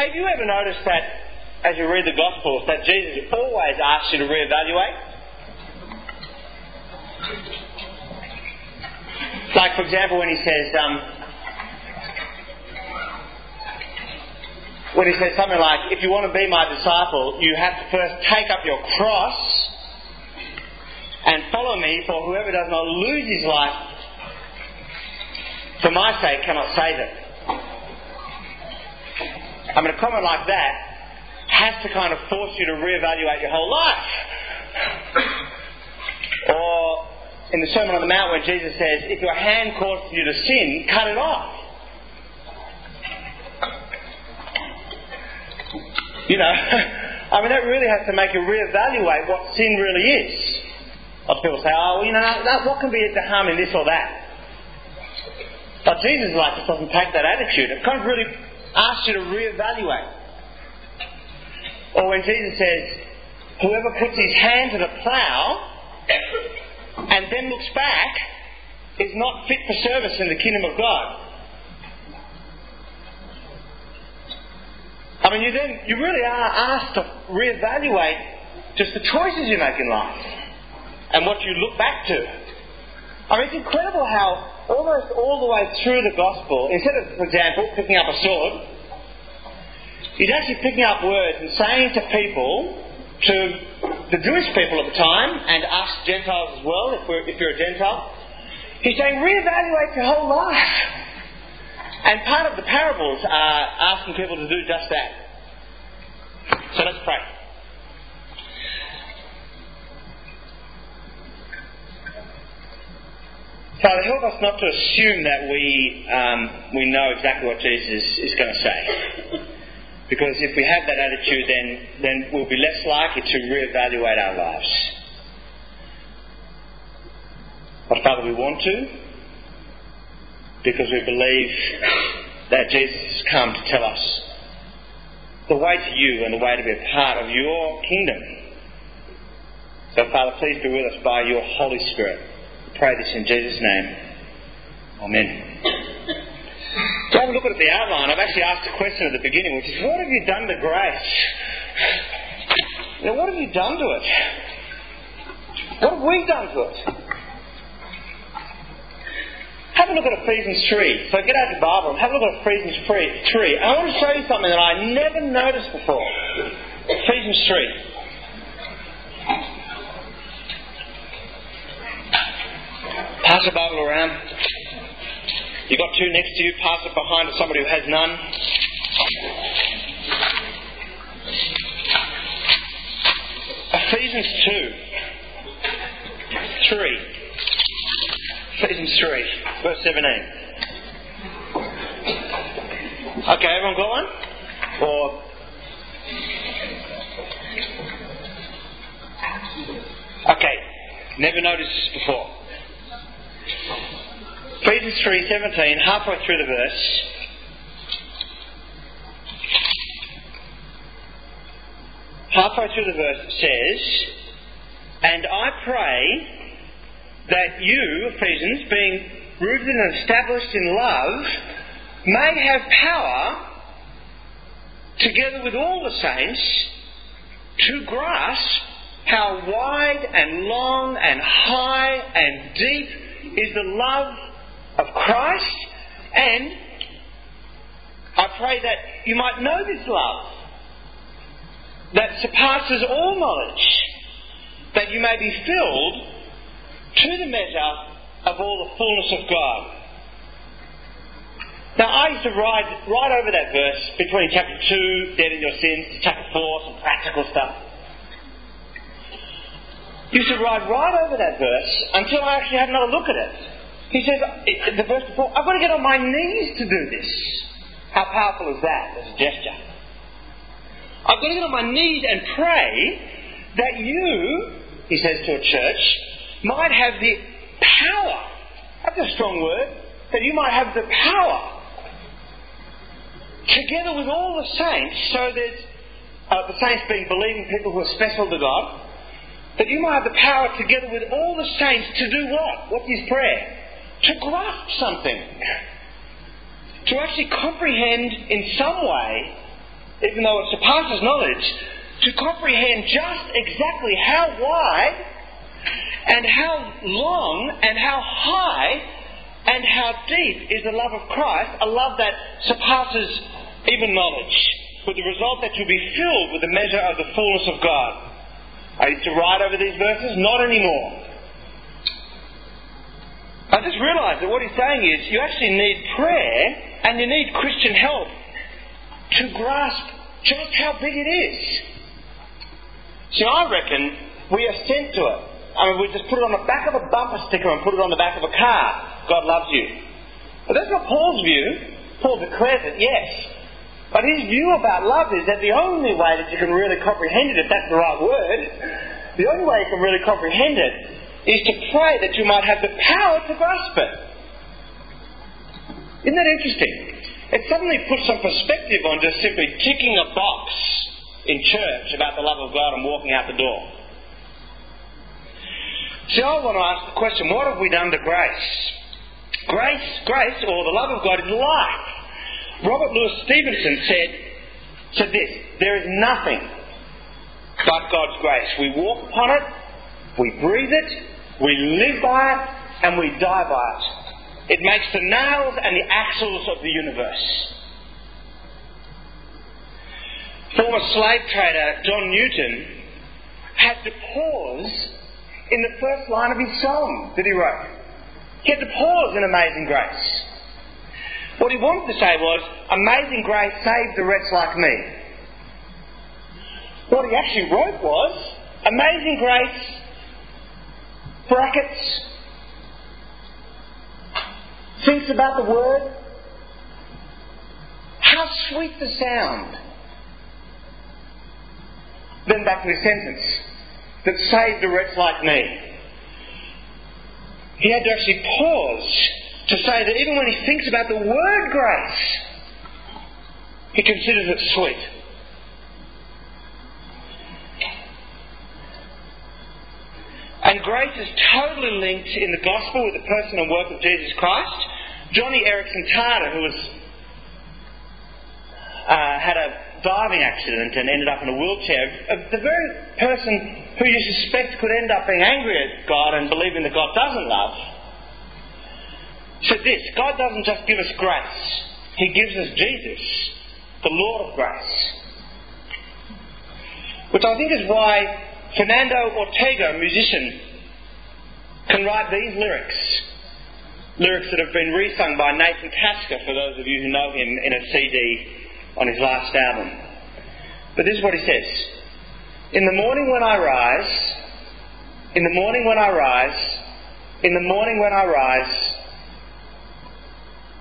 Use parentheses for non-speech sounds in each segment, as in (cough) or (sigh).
Have you ever noticed that as you read the Gospels that Jesus always asks you to reevaluate? Like, for example, when he says, um, when he says something like, if you want to be my disciple, you have to first take up your cross and follow me, for whoever does not lose his life for my sake cannot save it. I mean, a comment like that has to kind of force you to reevaluate your whole life. (coughs) or in the Sermon on the Mount where Jesus says, if your hand causes you to sin, cut it off. You know, (laughs) I mean, that really has to make you reevaluate what sin really is. Lots of people say, oh, well, you know, that, what can be the harm in this or that? But Jesus' life just doesn't take that attitude. It kind of really asks you to reevaluate. Or when Jesus says, whoever puts his hand to the plough and then looks back is not fit for service in the kingdom of God. I mean, you then you really are asked to reevaluate just the choices you make in life and what you look back to. I mean, it's incredible how almost all the way through the gospel, instead of, for example, picking up a sword, he's actually picking up words and saying to people, to the Jewish people at the time, and us Gentiles as well, if, if you're a Gentile, he's saying, reevaluate your whole life. And part of the parables are asking people to do just that. So let's pray. Father, help us not to assume that we, um, we know exactly what Jesus is going to say. Because if we have that attitude, then, then we'll be less likely to reevaluate our lives. But Father, we want to, because we believe that Jesus has come to tell us the way to you and the way to be a part of your kingdom. So, Father, please be with us by your Holy Spirit pray this in Jesus' name. Amen. To have a look at the outline, I've actually asked a question at the beginning, which is, what have you done to grace? Know, what have you done to it? What have we done to it? Have a look at Ephesians 3. So get out your Bible and have a look at Ephesians 3. I want to show you something that I never noticed before. Ephesians 3. Pass a Bible around. You've got two next to you. Pass it behind to somebody who has none. Ephesians 2. 3. Ephesians 3, verse 17. Okay, everyone got one? Or. Okay, never noticed this before. Ephesians 3:17, halfway through the verse, halfway through the verse says, "And I pray that you, Ephesians, being rooted and established in love, may have power, together with all the saints, to grasp how wide and long and high and deep is the love of Christ, and I pray that you might know this love that surpasses all knowledge, that you may be filled to the measure of all the fullness of God. Now, I used to ride right over that verse between chapter 2, dead in your sins, chapter 4, some practical stuff. Used to ride right over that verse until I actually had another look at it. He says, the verse before, I've got to get on my knees to do this. How powerful is that as a gesture? I've got to get on my knees and pray that you, he says to a church, might have the power. That's a strong word. That you might have the power. Together with all the saints, so that uh, the saints being believing people who are special to God, that you might have the power together with all the saints to do what? What's his prayer? To grasp something, to actually comprehend in some way even though it surpasses knowledge, to comprehend just exactly how wide and how long and how high and how deep is the love of Christ, a love that surpasses even knowledge, with the result that you'll be filled with the measure of the fullness of God. I used to write over these verses, not anymore. I just realised that what he's saying is you actually need prayer and you need Christian help to grasp just how big it is. See, I reckon we are sent to it. I mean, we just put it on the back of a bumper sticker and put it on the back of a car. God loves you. But that's not Paul's view. Paul declares it, yes. But his view about love is that the only way that you can really comprehend it, if that's the right word, the only way you can really comprehend it is to pray that you might have the power to grasp it. Isn't that interesting? It suddenly puts some perspective on just simply ticking a box in church about the love of God and walking out the door. See, I want to ask the question what have we done to grace? Grace, grace, or the love of God is life. Robert Louis Stevenson said, said this There is nothing but God's grace. We walk upon it, we breathe it, we live by it, and we die by it. It makes the nails and the axles of the universe. Former slave trader John Newton had to pause in the first line of his song that he wrote. He had to pause in Amazing Grace. What he wanted to say was, Amazing Grace saved a wretch like me. What he actually wrote was, Amazing Grace, brackets, thinks about the word. How sweet the sound then back to his sentence that saved a wretch like me. He had to actually pause to say that even when he thinks about the word grace, he considers it sweet. And grace is totally linked in the gospel with the person and work of Jesus Christ. Joni Eareckson Tada, who was uh, had a diving accident and ended up in a wheelchair, the very person who you suspect could end up being angry at God and believing that God doesn't love, said this God doesn't just give us grace, He gives us Jesus, the Lord of grace. Which I think is why Fernando Ortega, musician, can write these lyrics. Lyrics that have been resung by Nathan Tasker, for those of you who know him, in a CD on his last album. But this is what he says In the morning when I rise, in the morning when I rise, in the morning when I rise,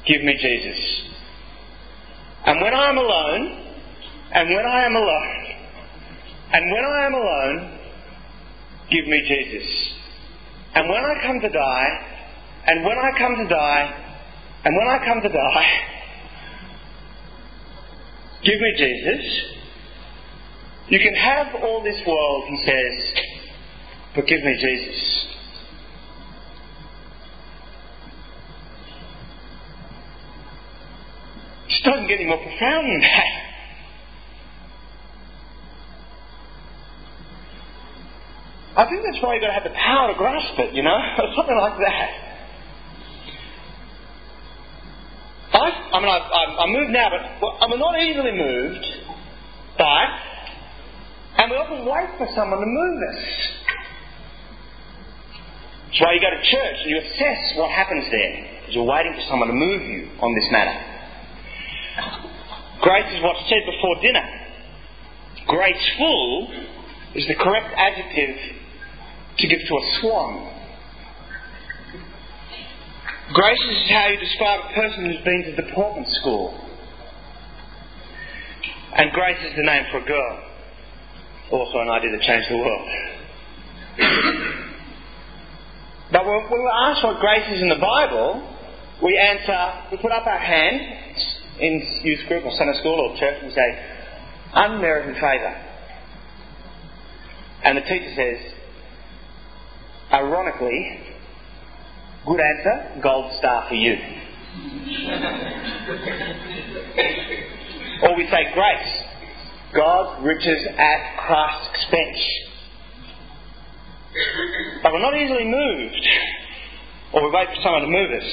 give me Jesus. And when I am alone, and when I am alone, and when I am alone, give me Jesus. And when I come to die, and when I come to die, and when I come to die, (laughs) Give me Jesus. You can have all this world, he says, but give me Jesus. It doesn't get any more profound than that. I think that's why you've got to have the power to grasp it, you know, or (laughs) something like that. I, I mean, I, I, am moved now, but well, I'm not easily moved by, and we often wait for someone to move us. That's why you go to church and you assess what happens there, because you're waiting for someone to move you on this matter. Grace is what's said before dinner. Graceful is the correct adjective to give to a swan. Gracious is how you describe a person who's been to deportment school. And grace is the name for a girl. Also an idea that changed the world. (coughs) but when we ask what grace is in the Bible, we answer, we put up our hand in youth group or Sunday school or church and say, unmerited favour. And the teacher says, ironically, Good answer, gold star for you. or we say grace. God's riches at Christ's expense. But we're not easily moved, or we wait for someone to move us.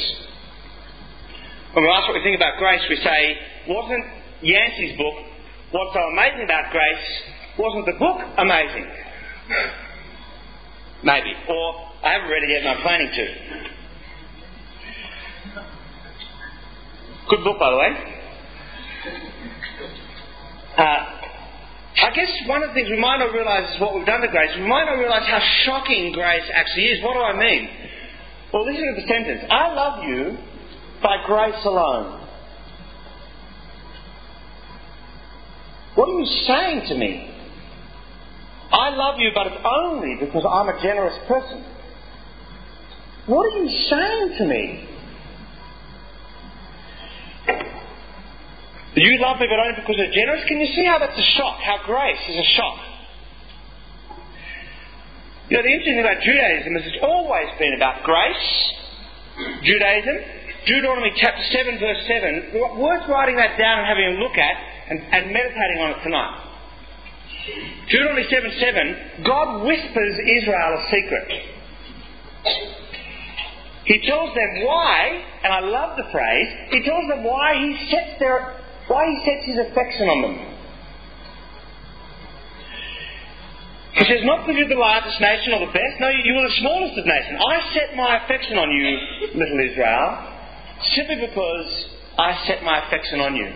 When we ask what we think about grace, we say, wasn't Yancey's book, What's So Amazing About Grace, wasn't the book amazing? Maybe. Or, I haven't read it yet and I'm planning to. Good book, by the way. Uh, I guess one of the things we might not realise is what we've done to grace. We might not realise how shocking grace actually is. What do I mean? Well, listen to the sentence I love you by grace alone. What are you saying to me? I love you, but it's only because I'm a generous person. What are you saying to me? You love me, but only because you're generous? Can you see how that's a shock? How grace is a shock? You know, the interesting thing about Judaism is it's always been about grace. Judaism, Deuteronomy chapter 7, verse 7, worth writing that down and having a look at and, and meditating on it tonight. Deuteronomy 7 7, God whispers Israel a secret. He tells them why, and I love the phrase, he tells them why he sets their why he sets his affection on them. He says, not because you're the largest nation or the best, no, you are the smallest of nations. I set my affection on you, little Israel, simply because I set my affection on you.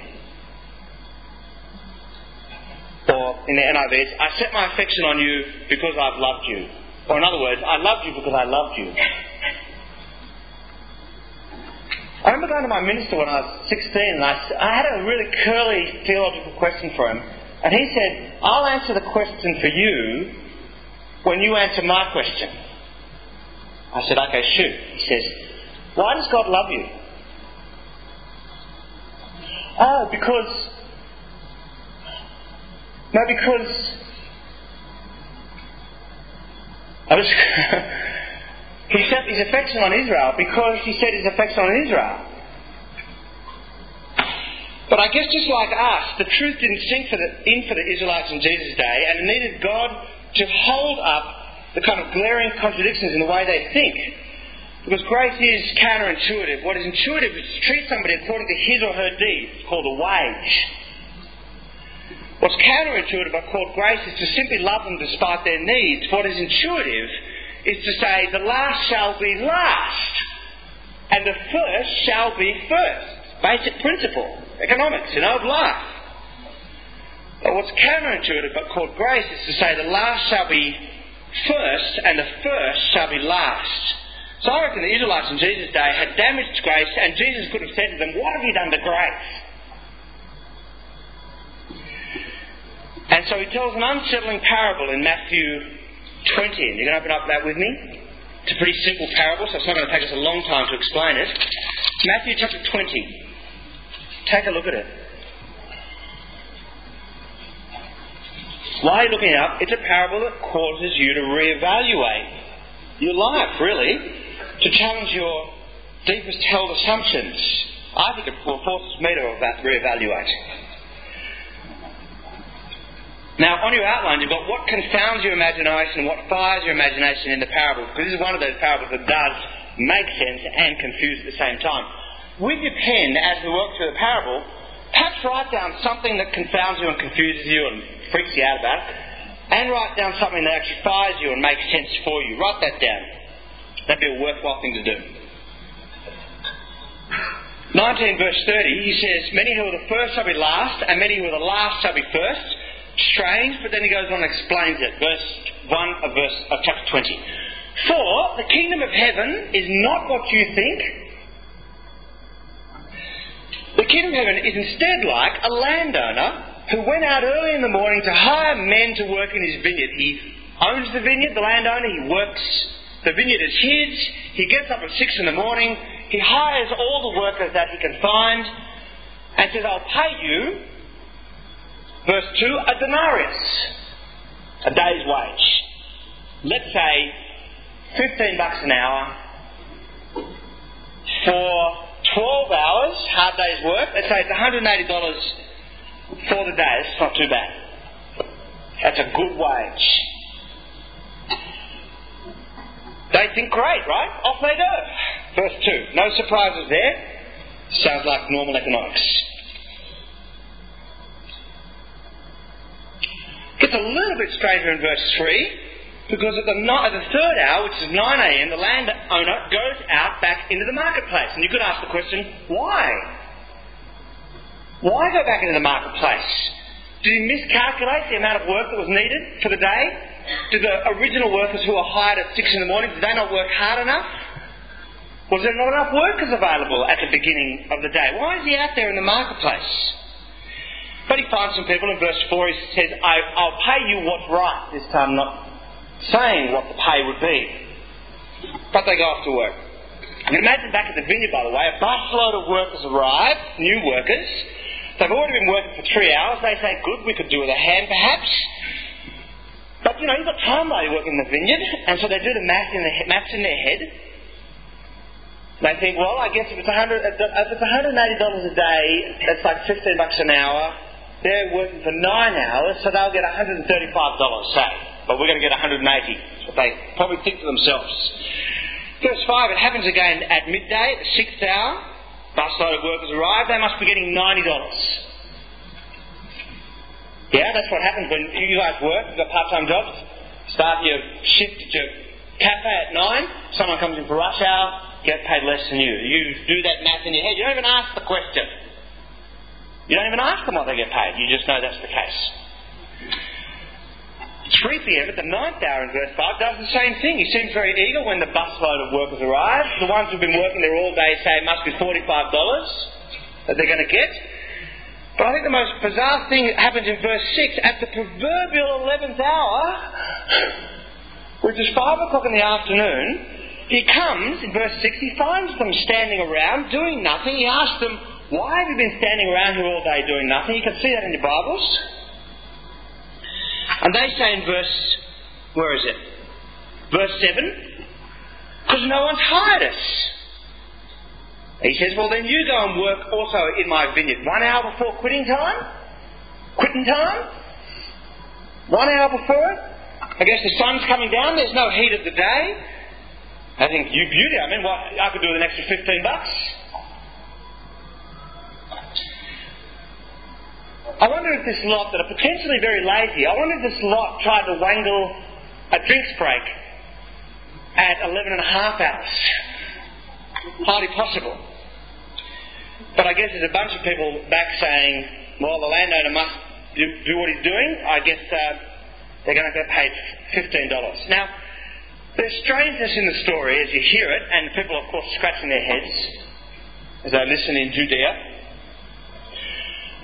Or in the NIV, I set my affection on you because I've loved you. Or in other words, I loved you because I loved you. I remember going to my minister when I was 16 and I, I had a really curly theological question for him. And he said, I'll answer the question for you when you answer my question. I said, okay, shoot. He says, why does God love you? Oh, because no, because I was (laughs) he set his affection on Israel because he set his affection on Israel. But I guess just like us, the truth didn't sink for the, in for the Israelites in Jesus' day, and it needed God to hold up the kind of glaring contradictions in the way they think. Because grace is counterintuitive. What is intuitive is to treat somebody according to his or her deeds, called a wage. What's counterintuitive about called grace is to simply love them despite their needs. What is intuitive is to say the last shall be last and the first shall be first. Basic principle, economics, you know, of life. But what's counterintuitive but called grace is to say the last shall be first and the first shall be last. So I reckon the Israelites in Jesus' day had damaged grace and Jesus could have said to them, What have you done to grace? And so he tells an unsettling parable in Matthew 20. And you can open up that with me. It's a pretty simple parable, so it's not going to take us a long time to explain it. Matthew chapter 20. Take a look at it. Why are you looking it up? It's a parable that causes you to reevaluate your life, really, to challenge your deepest held assumptions. I think it will force me to reevaluate. Now, on your outline, you've got what confounds your imagination what fires your imagination in the parable, because this is one of those parables that does make sense and confuse at the same time. With your pen, as we work through the parable, perhaps write down something that confounds you and confuses you and freaks you out about it, and write down something that actually fires you and makes sense for you. Write that down. That'd be a worthwhile thing to do. 19 verse 30, he says, Many who are the first shall be last, and many who are the last shall be first strange, but then he goes on and explains it. Verse 1 of verse of chapter 20. For the kingdom of heaven is not what you think. The kingdom of heaven is instead like a landowner who went out early in the morning to hire men to work in his vineyard. He owns the vineyard, the landowner, he works. The vineyard is his. He gets up at six in the morning. He hires all the workers that he can find and says, I'll pay you Verse 2 a denarius, a day's wage. Let's say 15 bucks an hour for 12 hours, hard day's work. Let's say it's $180 for the day. It's not too bad. That's a good wage. They think, great, right? Off they go. Verse 2. No surprises there. Sounds like normal economics. Gets a little bit stranger in verse 3 because at the, at the third hour, which is 9 a.m., the landowner goes out back into the marketplace. And you could ask the question, why? Why go back into the marketplace? Did he miscalculate the amount of work that was needed for the day? Did the original workers who were hired at 6 in the morning, did they not work hard enough? Was there not enough workers available at the beginning of the day? Why is he out there in the marketplace? But he finds some people in verse 4, he says, I, will pay you what's right, this time not saying what the pay would be. But they go off to work. You imagine back at the vineyard, by the way, a busload of workers arrive, new workers. They've already been working for three hours. They say, good, we could do with a hand perhaps. But, you know, you've got time while you work in the vineyard, and so they do the math in, the, maths in their head. They think, well, I guess if it's, 100, if it's $180 a day, that's like 15 bucks an hour they're working for nine hours, so they'll get $135, say. But we're going to get 180. That's what they probably think to themselves. Verse 5, it happens again at midday, at the sixth hour. Busload of workers arrive. They must be getting $90. Yeah, that's what happens when you guys work. You've got part-time jobs. Start your shift at your cafe at 9. Someone comes in for rush hour, get paid less than you. You do that math in your head. You don't even ask the question. You don't even ask them what they get paid. You just know that's the case. 3 p.m. at the ninth hour in verse 5 does the same thing. He seems very eager when the busload of workers arrive. The ones who've been working there all day say it must be $45 that they're going to get. But I think the most bizarre thing happens in verse 6 at the proverbial 11th hour, which is 5 o'clock in the afternoon. He comes, in verse 6, he finds them standing around doing nothing. He asks them, why have you been standing around here all day doing nothing? You can see that in your Bibles. And they say in verse, where is it? Verse 7, because no one's hired us. He says, well then you go and work also in my vineyard. One hour before quitting time? Quitting time? One hour before it? I guess the sun's coming down, there's no heat of the day. I think you beauty, I mean, what, I could do with an extra 15 bucks. I wonder if this lot that are potentially very lazy, I wonder if this lot tried to wangle a drinks break at 11 and a half hours. Hardly possible. But I guess there's a bunch of people back saying, well, the landowner must do, do what he's doing. I guess uh, they're going to get paid $15. Now, there's strangeness in the story as you hear it, and people, of course, scratching their heads as they listen in Judea.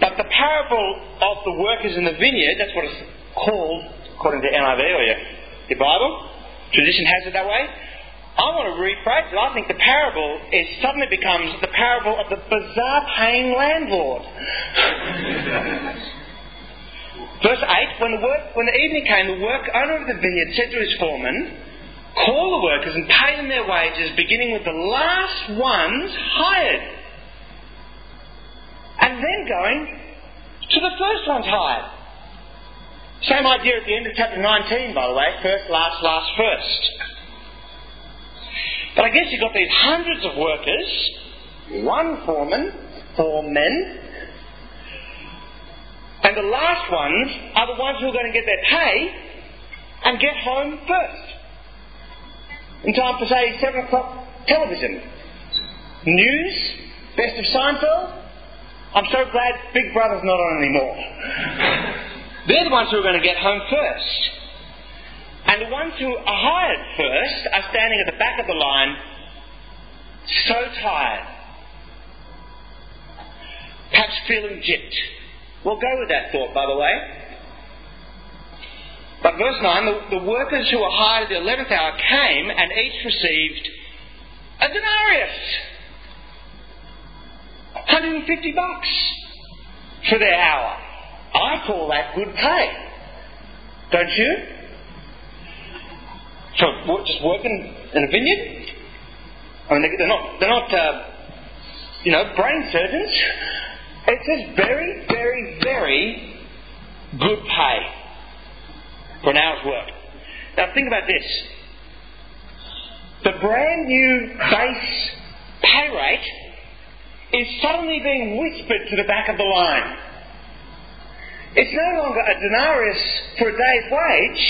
But the parable of the workers in the vineyard, that's what it's called, according to NIV or your, your Bible. Tradition has it that way. I want to rephrase it. I think the parable is suddenly becomes the parable of the bizarre paying landlord. (laughs) Verse 8, when the, work, when the evening came, the work owner of the vineyard said to his foreman, Call the workers and pay them their wages, beginning with the last ones hired and then going to the first one's hired. Same idea at the end of chapter 19, by the way first, last, last, first. But I guess you've got these hundreds of workers, one foreman, four men, and the last ones are the ones who are going to get their pay and get home first. In time for, say, 7 o'clock television. News, best of Seinfeld, I'm so glad Big Brother's not on anymore. (laughs) They're the ones who are going to get home first. And the ones who are hired first are standing at the back of the line, so tired. Perhaps feeling gypped. We'll go with that thought, by the way. But verse 9 the, the workers who were hired at the 11th hour came and each received a denarius. 150 bucks for their hour. I call that good pay. Don't you? For just working in a vineyard? I mean, they're not, they're not uh, you know, brain surgeons. It says very, very, very good pay. for an hour's work. Now think about this. The brand new base pay rate is suddenly being whispered to the back of the line. It's no longer a denarius for a day's wage.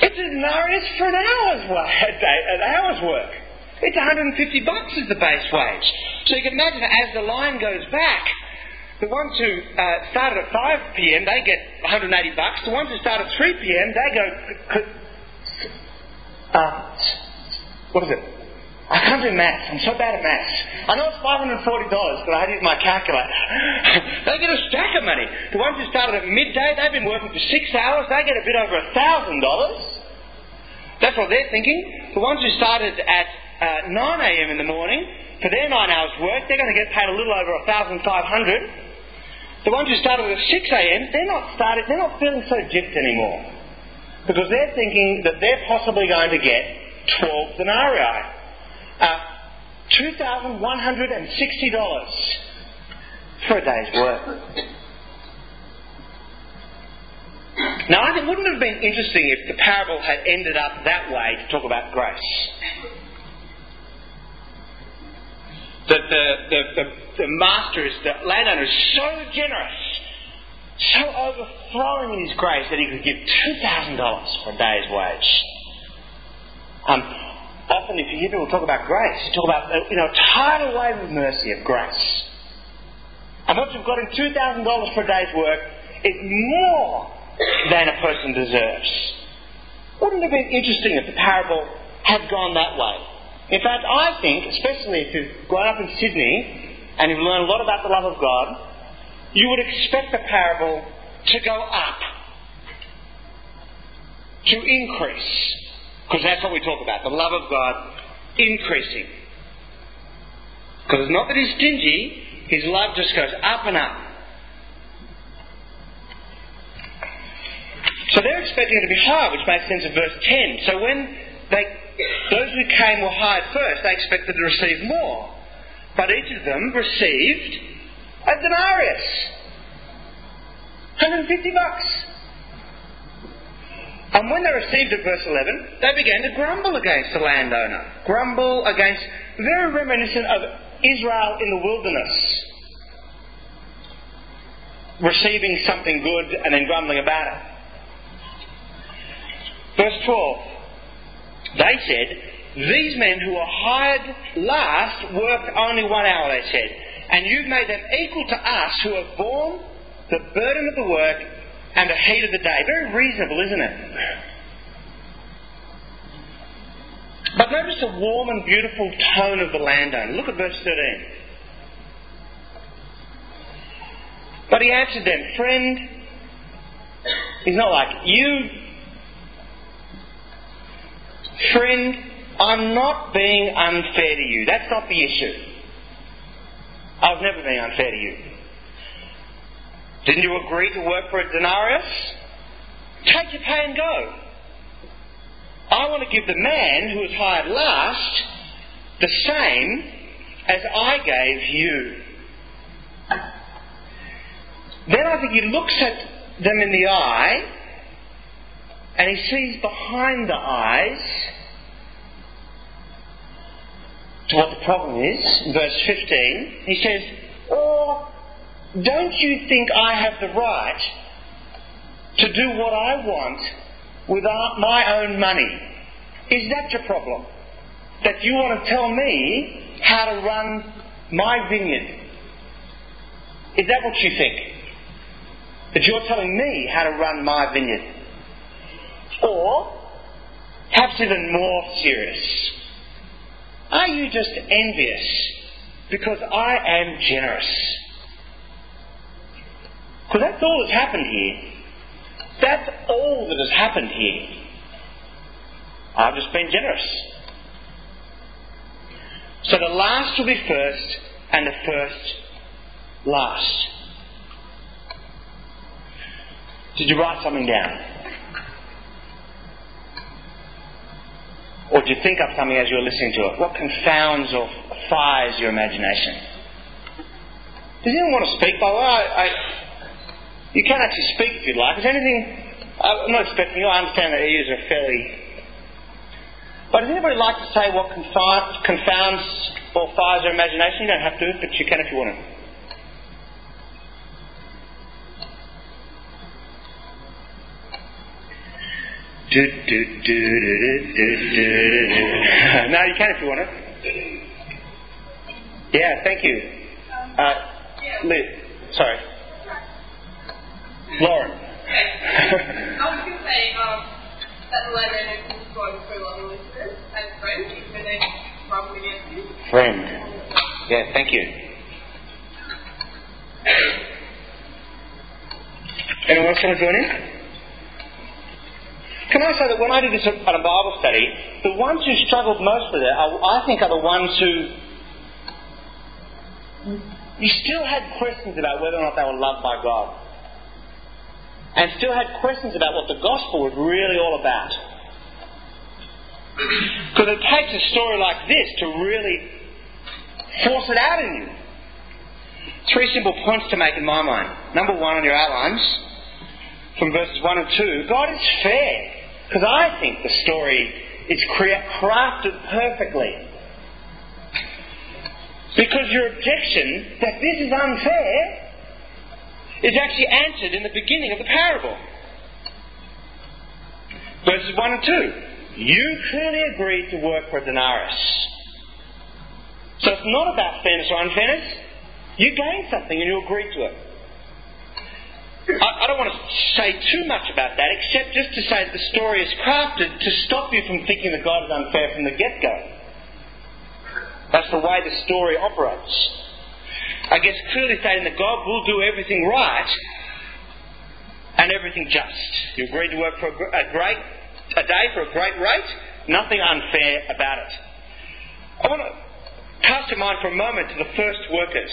It's a denarius for an hour's work, (laughs) a day, an hour's work. It's 150 bucks is the base wage. So you can imagine as the line goes back, the ones who uh, started at 5 p.m. they get 180 bucks. The ones who start at 3 p.m. they go. Uh, what is it? I can't do maths. I'm so bad at maths. I know it's $540, but I had to use my calculator. (laughs) they get a stack of money. The ones who started at midday, they've been working for six hours. They get a bit over $1,000. That's what they're thinking. The ones who started at uh, 9 a.m. in the morning, for their nine hours work, they're going to get paid a little over 1500 The ones who started at 6 a.m., they're not, started, they're not feeling so gypped anymore. Because they're thinking that they're possibly going to get 12 denarii uh, $2,160 for a day's work. Now, I think it wouldn't have been interesting if the parable had ended up that way to talk about grace? That the, the, the, the master is, the landowner is so generous, so overflowing in his grace that he could give $2,000 for a day's wage. Um, often if you hear people talk about grace, you talk about uh, you know tidal wave of mercy of grace. And what you've got in two thousand dollars for a day's work is more than a person deserves. Wouldn't it have been interesting if the parable had gone that way? In fact, I think, especially if you've grown up in Sydney and you've learned a lot about the love of God, you would expect the parable to go up, to increase. Because that's what we talk about the love of God increasing. Because it's not that he's stingy, his love just goes up and up. So they're expecting it to be higher, which makes sense of verse 10. So when they, those who came were hired first, they expected to receive more. But each of them received a denarius. 150 bucks. And when they received it, verse 11, they began to grumble against the landowner. Grumble against, very reminiscent of Israel in the wilderness. Receiving something good and then grumbling about it. Verse 12, they said, These men who were hired last worked only one hour, they said, and you've made them equal to us who have borne the burden of the work and the heat of the day. Very reasonable, isn't it? But notice the warm and beautiful tone of the landowner. Look at verse 13. But he answered them, Friend, he's not like, You, friend, I'm not being unfair to you. That's not the issue. I've never been unfair to you. Didn't you agree to work for a denarius? Take your pay and go. I want to give the man who was hired last the same as I gave you. Then I think he looks at them in the eye and he sees behind the eyes to what the problem is. In verse 15, he says, Or don't you think I have the right to do what I want with my own money? Is that your problem? That you want to tell me how to run my vineyard? Is that what you think? That you're telling me how to run my vineyard? Or, perhaps even more serious, are you just envious because I am generous? Because that's all that's happened here. That's all that has happened here. I've just been generous. So the last will be first, and the first last. Did you write something down? Or did you think of something as you were listening to it? What confounds or fires your imagination? Does anyone want to speak? By the way, I, I You can actually speak if you'd like. Is there anything. Uh, I'm not expecting you. I understand that ears are fairly. But does anybody like to say what confounds or fires their imagination? You don't have to, but you can if you want to. (laughs) no, you can if you want it. Yeah, thank you. Uh, Liz, sorry. Lauren. I was going to say um, that the landowner is going through lot of listeners as friends, even rubbing against you. Friend. Yeah, thank you. Anyone else want to join in? Can I say that when I did this at a Bible study, the ones who struggled most with it, I think, are the ones who you still had questions about whether or not they were loved by God, and still had questions about what the gospel was really all about. Because it takes a story like this to really force it out in you. Three simple points to make in my mind. Number one on your outlines, from verses 1 and 2 God is fair. Because I think the story is crafted perfectly. Because your objection that this is unfair is actually answered in the beginning of the parable. Verses 1 and 2. You clearly agreed to work for a denarius. So it's not about fairness or unfairness. You gained something and you agreed to it. I, I don't want to say too much about that, except just to say that the story is crafted to stop you from thinking that God is unfair from the get go. That's the way the story operates. I guess clearly stating that God will do everything right and everything just. You agreed to work for a great a day for a great rate. Nothing unfair about it. I want to cast your mind for a moment to the first workers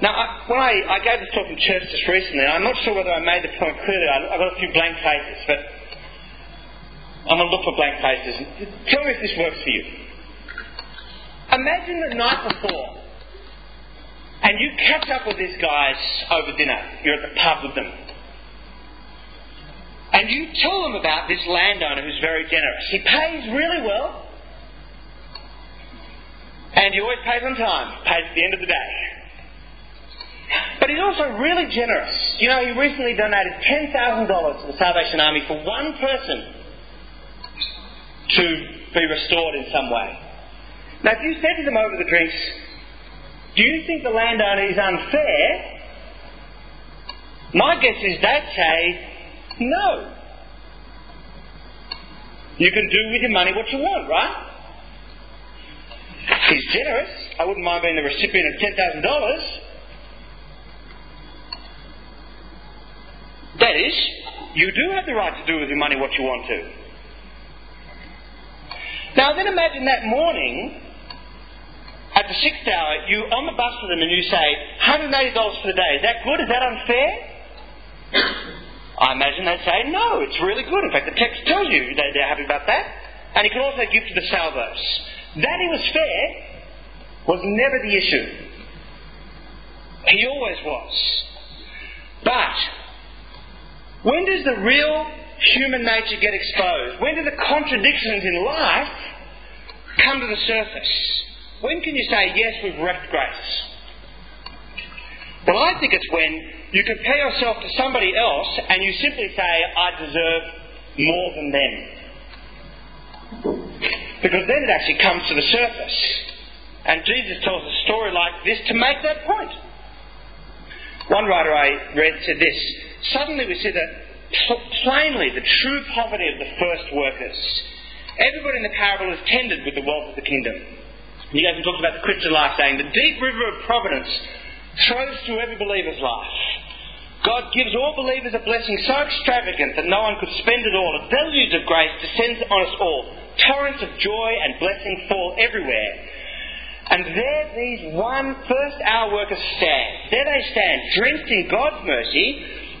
now, I, when I, I gave this talk in church just recently, I'm not sure whether I made the point clearly. I, have got a few blank faces, but I'm going to look for blank faces. Tell me if this works for you. Imagine the night before, and you catch up with these guys over dinner. You're at the pub with them. And you tell them about this landowner who's very generous. He pays really well, and he always pays on time, pays at the end of the day. But he's also really generous. You know, he recently donated $10,000 to the Salvation Army for one person to be restored in some way. Now, if you said to them over the drinks, do you think the landowner is unfair? My guess is they'd say, no. You can do with your money what you want, right? He's generous. I wouldn't mind being the recipient of $10,000. That is, you do have the right to do with your money what you want to. Now then imagine that morning, at the sixth hour, you on the bus with them and you say, $180 for the day. Is that good? Is that unfair? (coughs) I imagine they'd say, no, it's really good. In fact, the text tells you that they're happy about that. And he could also give to the salvos. That he was fair was never the issue. He always was. But when does the real human nature get exposed? When do the contradictions in life come to the surface? When can you say, yes, we've wrecked grace? Well, I think it's when you compare yourself to somebody else and you simply say, I deserve more than them. Because then it actually comes to the surface. And Jesus tells a story like this to make that point. One writer I read said this Suddenly we see that plainly the true poverty of the first workers. Everybody in the parable is tended with the wealth of the kingdom. You guys talked about the Christian life, saying the deep river of providence flows through every believer's life. God gives all believers a blessing so extravagant that no one could spend it all. A deluge of grace descends on us all. Torrents of joy and blessing fall everywhere. And there these one first hour workers stand. There they stand, drenched in God's mercy,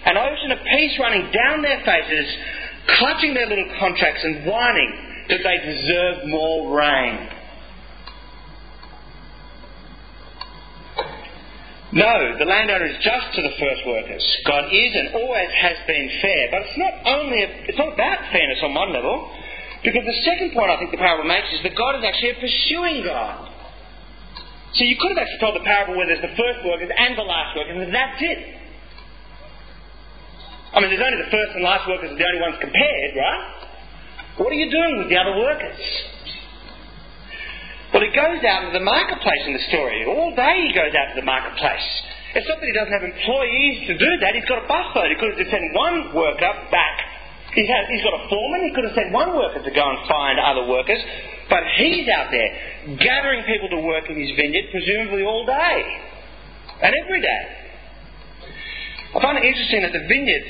an ocean of peace running down their faces, clutching their little contracts and whining that they deserve more rain. No, the landowner is just to the first workers. God is and always has been fair, but it's not only a, it's not about fairness on one level, because the second point I think the parable makes is that God is actually a pursuing God. So you could have actually told the parable where there's the first workers and the last workers, and that's it. I mean, there's only the first and last workers are the only ones compared, right? What are you doing with the other workers? Well, he goes out into the marketplace in the story. All day he goes out to the marketplace. It's not that he doesn't have employees to do that. He's got a busload. He could have just sent one worker back. He's, had, he's got a foreman. He could have sent one worker to go and find other workers. But he's out there gathering people to work in his vineyard, presumably all day and every day. I find it interesting that the vineyard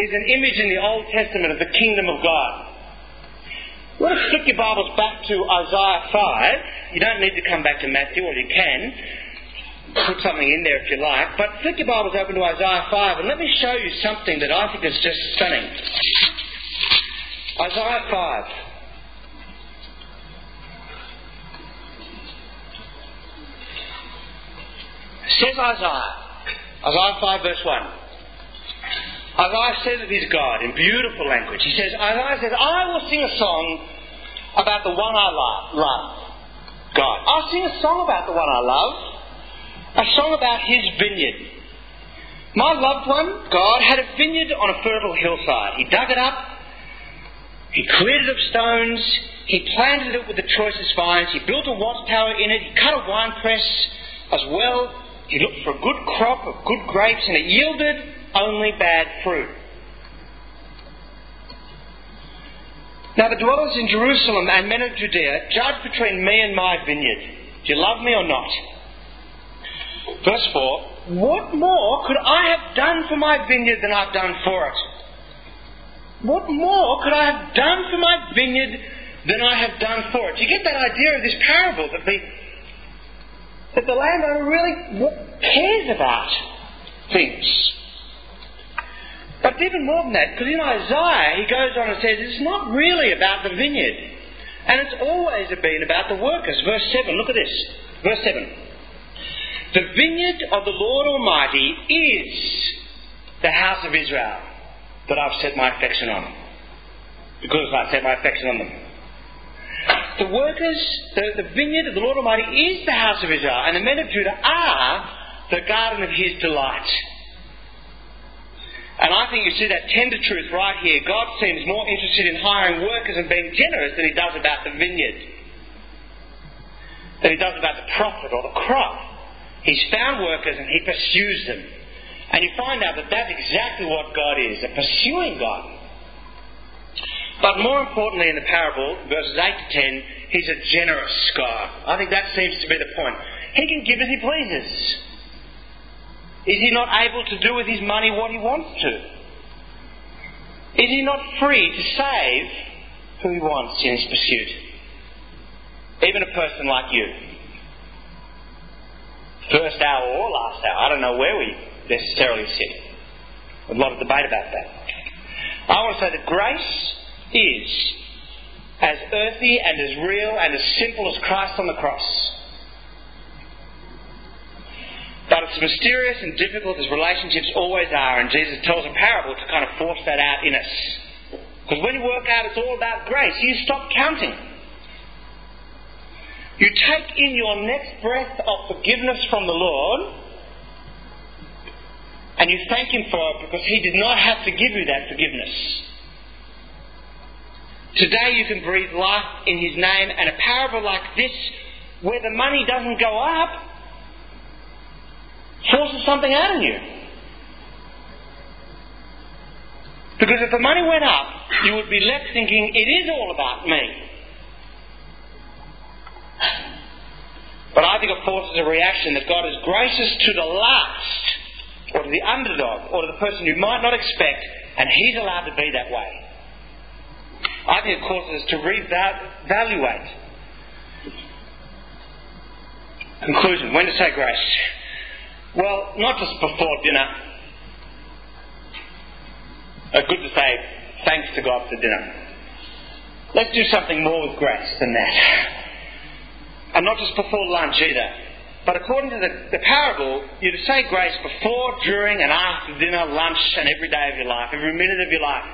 is an image in the Old Testament of the kingdom of God. To flick your Bibles back to Isaiah 5. You don't need to come back to Matthew, or you can. Put something in there if you like. But flip your Bibles open to Isaiah 5 and let me show you something that I think is just stunning. Isaiah 5. Says Isaiah, Isaiah 5 verse 1. Isaiah says of his God in beautiful language. He says, Isaiah says, I will sing a song about the one I love, love. God. I'll sing a song about the one I love. A song about his vineyard. My loved one, God, had a vineyard on a fertile hillside. He dug it up. He cleared it of stones. He planted it with the choicest vines. He built a watchtower in it. He cut a winepress as well. He looked for a good crop of good grapes, and it yielded only bad fruit. Now the dwellers in Jerusalem and men of Judea judge between me and my vineyard. Do you love me or not? Verse 4 What more could I have done for my vineyard than I've done for it? What more could I have done for my vineyard than I have done for it? Do you get that idea of this parable that the, that the landowner really cares about things? But even more than that, because in Isaiah he goes on and says it's not really about the vineyard. And it's always been about the workers. Verse 7, look at this. Verse 7. The vineyard of the Lord Almighty is the house of Israel that I've set my affection on. Because I've set my affection on them. The workers, the, the vineyard of the Lord Almighty is the house of Israel, and the men of Judah are the garden of his delight. And I think you see that tender truth right here. God seems more interested in hiring workers and being generous than he does about the vineyard, than he does about the profit or the crop. He's found workers and he pursues them. And you find out that that's exactly what God is a pursuing God. But more importantly, in the parable, verses 8 to 10, he's a generous God. I think that seems to be the point. He can give as he pleases. Is he not able to do with his money what he wants to? Is he not free to save who he wants in his pursuit? Even a person like you. First hour or last hour. I don't know where we necessarily sit. A lot of debate about that. I want to say that grace is as earthy and as real and as simple as Christ on the cross. It's mysterious and difficult as relationships always are, and Jesus tells a parable to kind of force that out in us. Because when you work out it's all about grace, you stop counting. You take in your next breath of forgiveness from the Lord, and you thank Him for it because He did not have to give you that forgiveness. Today you can breathe life in His name, and a parable like this, where the money doesn't go up, forces something out of you. Because if the money went up, you would be left thinking, it is all about me. But I think it forces a reaction that God is gracious to the last, or to the underdog, or to the person you might not expect, and He's allowed to be that way. I think it causes us to reevaluate. Conclusion when to say grace. Well, not just before dinner. Uh, good to say thanks to God for dinner. Let's do something more with grace than that. And not just before lunch either. But according to the, the parable, you're to say grace before, during, and after dinner, lunch, and every day of your life, every minute of your life,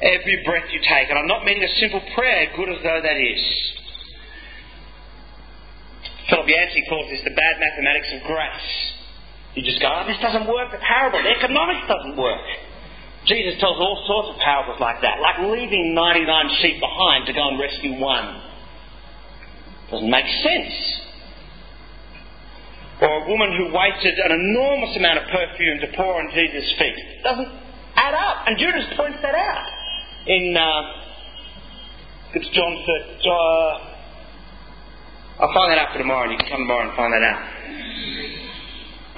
every breath you take. And I'm not meaning a simple prayer, good as though that is. Yancey calls this the bad mathematics of grace. You just go, oh, this doesn't work, the parable, the economics doesn't work. Jesus tells all sorts of parables like that, like leaving 99 sheep behind to go and rescue one. Doesn't make sense or a woman who wasted an enormous amount of perfume to pour on Jesus' feet. Doesn't add up. And Judas points that out in uh, it's John. Uh, I'll find that out for tomorrow, and you can come tomorrow and find that out.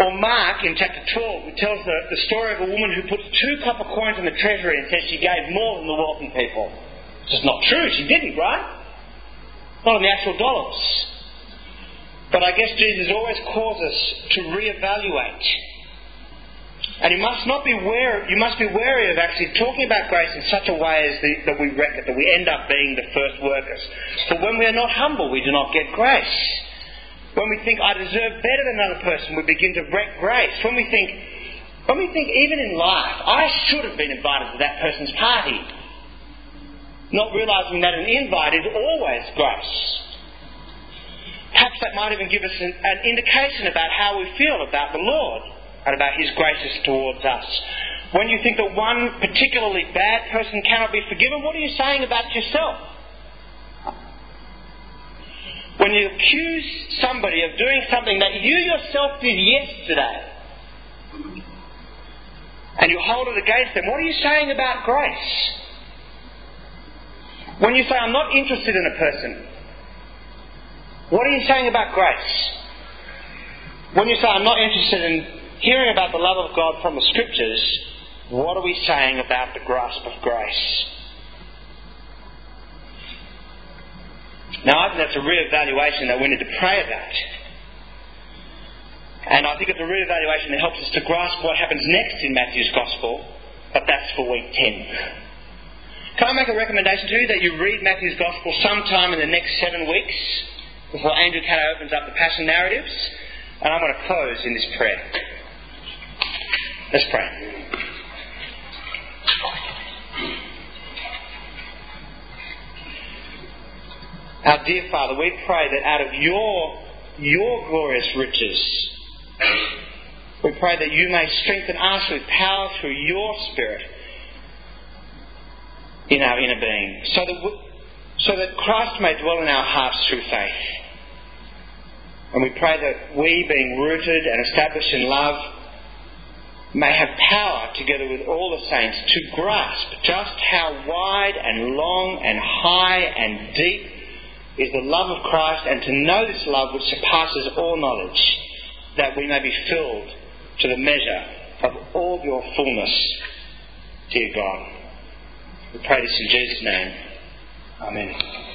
Or Mark in chapter 12, who tells the, the story of a woman who puts two copper coins in the treasury and says she gave more than the wealthy people. It's just not true. She didn't, right? Not in the actual dollars. But I guess Jesus always calls us to reevaluate. And you must not be wary, you must be wary of actually talking about grace in such a way as the, that we wreck it, that we end up being the first workers. For when we are not humble, we do not get grace. When we think I deserve better than another person, we begin to wreck grace. When we think, when we think even in life, I should have been invited to that person's party, not realizing that an invite is always grace. Perhaps that might even give us an, an indication about how we feel about the Lord and about His graces towards us. When you think that one particularly bad person cannot be forgiven, what are you saying about yourself? When you accuse somebody of doing something that you yourself did yesterday, and you hold it against them, what are you saying about grace? When you say, I'm not interested in a person, what are you saying about grace? When you say, I'm not interested in hearing about the love of God from the scriptures, what are we saying about the grasp of grace? Now, I think that's a re-evaluation that we need to pray about. And I think it's a re-evaluation that helps us to grasp what happens next in Matthew's Gospel, but that's for week 10. Can I make a recommendation to you that you read Matthew's Gospel sometime in the next seven weeks? before Andrew Caddo opens up the Passion narratives. And I'm going to close in this prayer. Let's pray. Our dear Father, we pray that out of your, your glorious riches, we pray that you may strengthen us with power through your Spirit in our inner being, so that, so that Christ may dwell in our hearts through faith. And we pray that we, being rooted and established in love, may have power, together with all the saints, to grasp just how wide and long and high and deep is the love of Christ, and to know this love which surpasses all knowledge, that we may be filled to the measure of all your fullness, dear God. We pray this in Jesus' name. Amen.